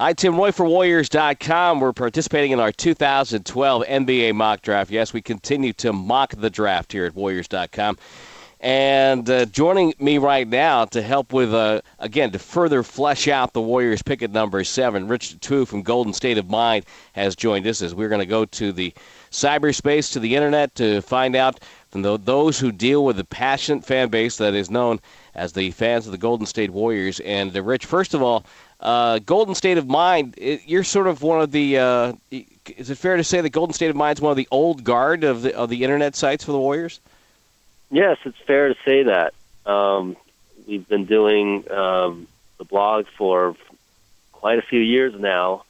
Hi, Tim Roye for Warriors.com. We're participating in our 2012 NBA mock draft. Yes, we continue to mock the draft here at Warriors.com. And uh, joining me right now to help with, uh, again, to further flesh out the Warriors pick at number seven, Rich Twu from Golden State of Mind has joined us as we're going to go to the cyberspace, to the internet to find out from the, those who deal with the passionate fan base that is known as the fans of the Golden State Warriors. And, uh, Rich, first of all, uh, Golden State of Mind, it, you're sort of one of the. Uh, is it fair to say that Golden State of Mind is one of the old guard of the of the internet sites for the Warriors? Yes, it's fair to say that. Um, we've been doing um, the blog for quite a few years now,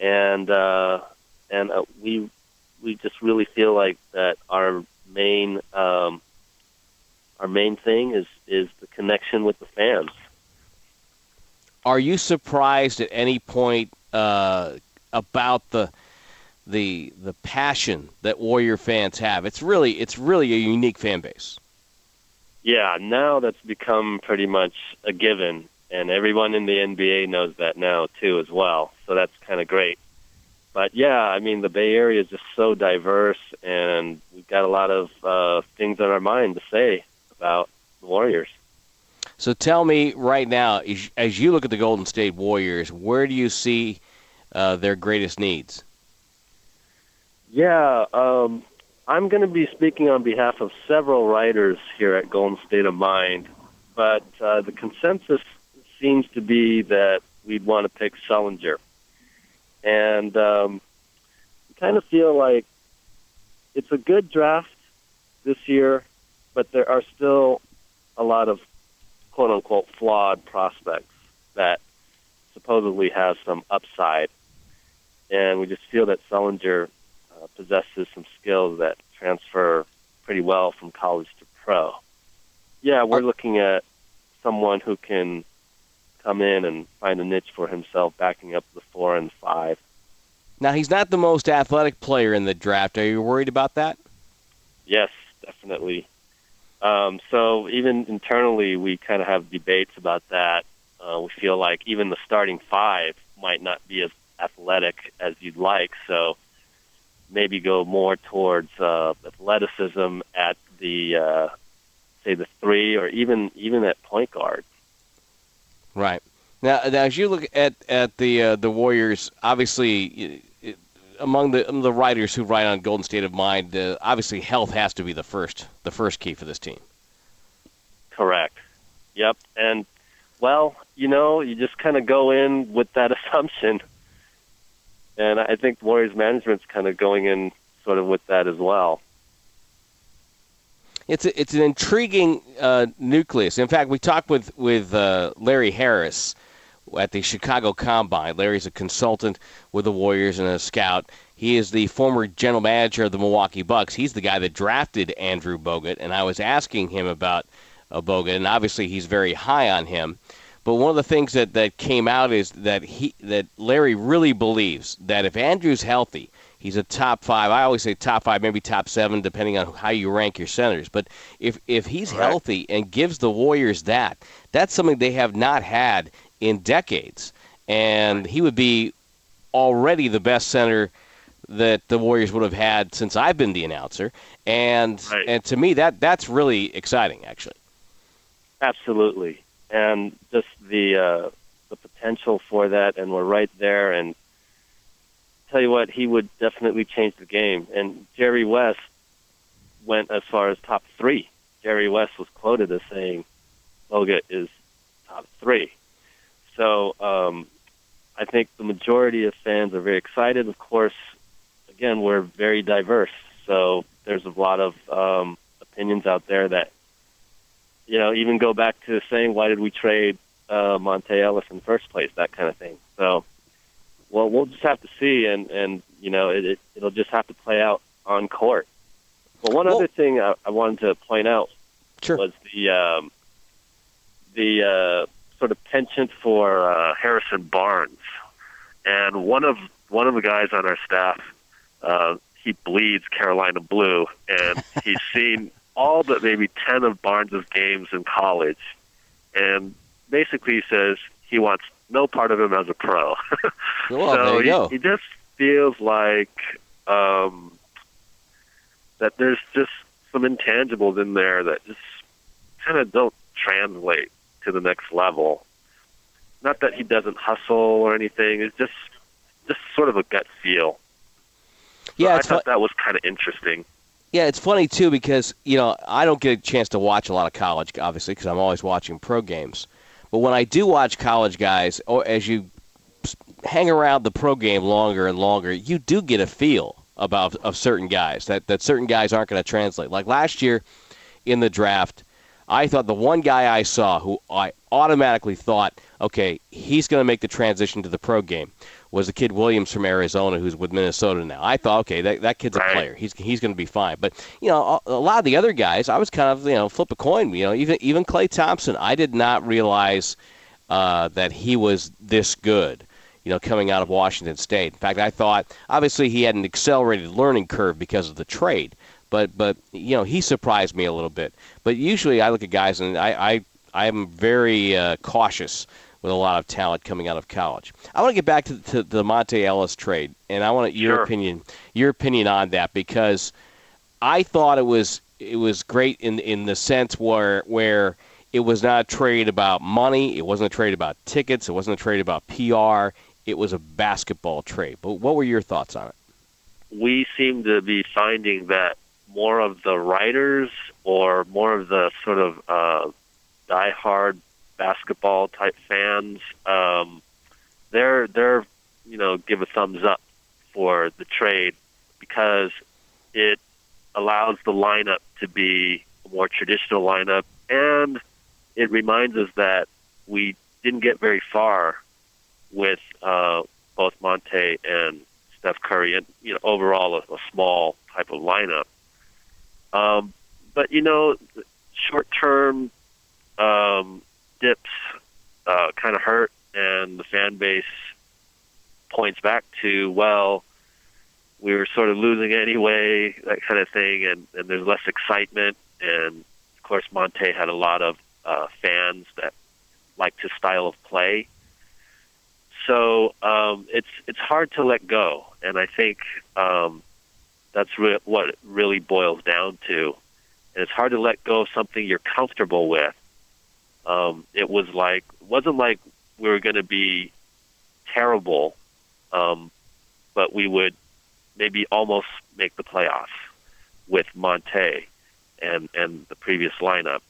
and uh, and uh, we we just really feel like that our main um, our main thing is is the connection with the fans. Are you surprised at any point uh, about the the the passion that Warrior fans have? It's really it's really a unique fan base. Yeah, now that's become pretty much a given, and everyone in the NBA knows that now too as well. So that's kind of great. But yeah, I mean the Bay Area is just so diverse, and we've got a lot of uh, things on our mind to say about the Warriors. So tell me right now, as you look at the Golden State Warriors, where do you see uh, their greatest needs? Yeah, um, I'm going to be speaking on behalf of several writers here at Golden State of Mind, but uh, the consensus seems to be that we'd want to pick Sullinger. And um, I kind of feel like it's a good draft this year, but there are still a lot of quote unquote flawed prospects that supposedly have some upside. And we just feel that Sullinger uh, possesses some skills that transfer pretty well from college to pro. Yeah, we're looking at someone who can come in and find a niche for himself, backing up the four and five. Now, he's not the most athletic player in the draft. Are you worried about that? Yes, definitely. Um, so even internally, we kind of have debates about that. Uh, we feel like even the starting five might not be as athletic as you'd like, so maybe go more towards uh, athleticism at the uh, say the three or even even at point guard. Right now, now as you look at at the uh, the Warriors, obviously among the among the writers who write on Golden State of Mind, uh, obviously health has to be the first the first key for this team. Correct. Yep. And well, you know, you just kind of go in with that assumption, and I think Warriors management's kind of going in sort of with that as well. It's a, it's an intriguing uh, nucleus. In fact, we talked with with uh, Larry Harris at the Chicago Combine. Larry's a consultant with the Warriors and a scout. He is the former general manager of the Milwaukee Bucks. He's the guy that drafted Andrew Bogut, and I was asking him about uh, Bogut, and obviously he's very high on him. But one of the things that, that came out is that he that Larry really believes that if Andrew's healthy, he's a top five. I always say top five, maybe top seven, depending on how you rank your centers. But if if he's right. healthy and gives the Warriors that, that's something they have not had in decades. And he would be already the best center that the Warriors would have had since I've been the announcer. And right. and to me that that's really exciting actually. Absolutely. And just the uh, the potential for that and we're right there and tell you what, he would definitely change the game. And Jerry West went as far as top three. Jerry West was quoted as saying Bogut is top three. So um, I think the majority of fans are very excited. Of course, again, we're very diverse, so there's a lot of um, opinions out there that you know even go back to saying why did we trade uh, Monta Ellis in the first place, that kind of thing. So, well, we'll just have to see, and and you know it, it it'll just have to play out on court. But one well, other thing I, I wanted to point out sure. was the um, the uh, sort of penchant for uh, Harrison Barnes, and one of one of the guys on our staff, uh, he bleeds Carolina blue, and he's seen all but maybe ten of Barnes's games in college, and basically says he wants no part of him as a pro. well, so he, he just feels like um, that there's just some intangibles in there that just kind of don't translate to the next level. Not that he doesn't hustle or anything. It's just just sort of a gut feel. So yeah, I thought fu- that was kind of interesting. yeah, it's funny too because you know I don't get a chance to watch a lot of college, obviously, because I'm always watching pro games. But when I do watch college guys, or as you hang around the pro game longer and longer, you do get a feel about of certain guys that that certain guys aren't going to translate. Like last year in the draft, I thought the one guy I saw who I automatically thought, okay, he's going to make the transition to the pro game, was the kid Williams from Arizona, who's with Minnesota now. I thought, okay, that, that kid's a player. He's he's going to be fine. But you know, a, a lot of the other guys, I was kind of you know flip a coin. You know, even even Klay Thompson, I did not realize uh, that he was this good. You know, coming out of Washington State. In fact, I thought obviously he had an accelerated learning curve because of the trade, but but you know he surprised me a little bit. But usually I look at guys and I I I am very uh, cautious with a lot of talent coming out of college. I want to get back to, to the Monta Ellis trade, and I want your Sure. opinion your opinion on that because I thought it was it was great in in the sense where where it was not a trade about money, it wasn't a trade about tickets, it wasn't a trade about PR, it was a basketball trade. But what were your thoughts on it? we seem to be finding that more of the writers or more of the sort of uh, diehard basketball type fans, um, they're they're you know give a thumbs up for the trade because it allows the lineup to be a more traditional lineup and it reminds us that we didn't get very far with uh, both Monta and Steph Curry, and you know overall a, a small type of lineup. Um, but you know, short-term um, dips uh, kind of hurt, and the fan base points back to well, we were sort of losing anyway, that kind of thing, and, and there's less excitement. And of course, Monta had a lot of uh, fans that liked his style of play. So um, it's it's hard to let go, and I think um, that's re- what it really boils down to. And it's hard to let go of something you're comfortable with. Um, it was like wasn't like we were going to be terrible, um, but we would maybe almost make the playoffs with Monta and and the previous lineup.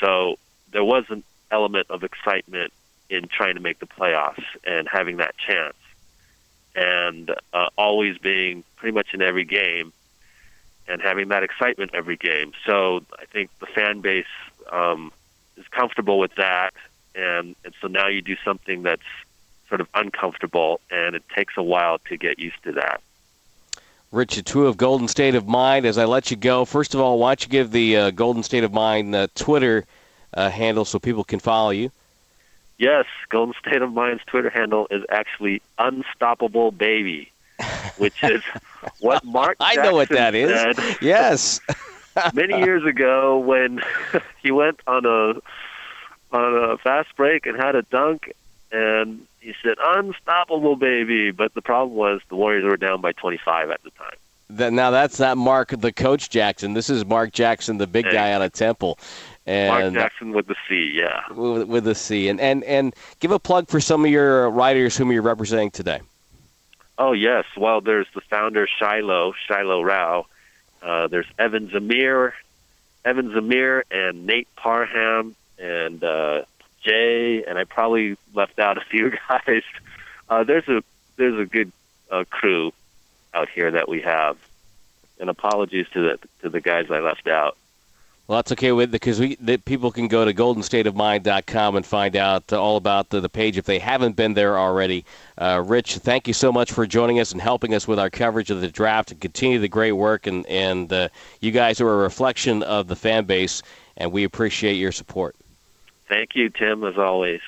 So there was an element of excitement in trying to make the playoffs and having that chance, and uh, always being pretty much in every game, and having that excitement every game. So I think the fan base um, is comfortable with that, and and so now you do something that's sort of uncomfortable, and it takes a while to get used to that. Richard Twu of Golden State of Mind. As I let you go, first of all, why don't you give the uh, Golden State of Mind uh, Twitter uh, handle so people can follow you? Yes, Golden State of Mind's Twitter handle is actually Unstoppable Baby, which is what Marc I know what that is. Said Yes. many years ago when he went on a on a fast break and had a dunk, and he said "Unstoppable, baby." But the problem was the Warriors were down by 25 at the time. That, now that's not Mark the coach Jackson. This is Marc Jackson, the big guy out of Temple, Mark and Jackson with the C, yeah. with, with a C. And, and and give a plug for some of your writers whom you're representing today. Oh yes. Well, there's the founder Shiloh, Shiloh Rao. Uh, there's Evan Zamir, Evan Zamir, and Nate Parham, and uh, Jay, and I probably left out a few guys. Uh, there's a there's a good uh, crew out here that we have, and apologies to the to the guys I left out. Well, that's okay with because we that people can go to goldenstateofmind.com and find out all about the, the page if they haven't been there already. Uh, Rich, thank you so much for joining us and helping us with our coverage of the draft and continue the great work. And and uh, you guys are a reflection of the fan base, and we appreciate your support. Thank you, Tim, as always.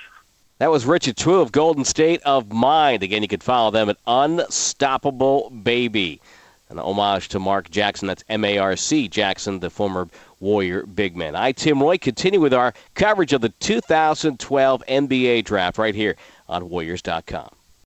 That was Richard Twu of Golden State of Mind. Again, you can follow them at Unstoppable Baby. An homage to Marc Jackson. That's M A R C Jackson, the former Warrior big men. I, Tim Roye, continue with our coverage of the 2012 NBA draft right here on Warriors.com.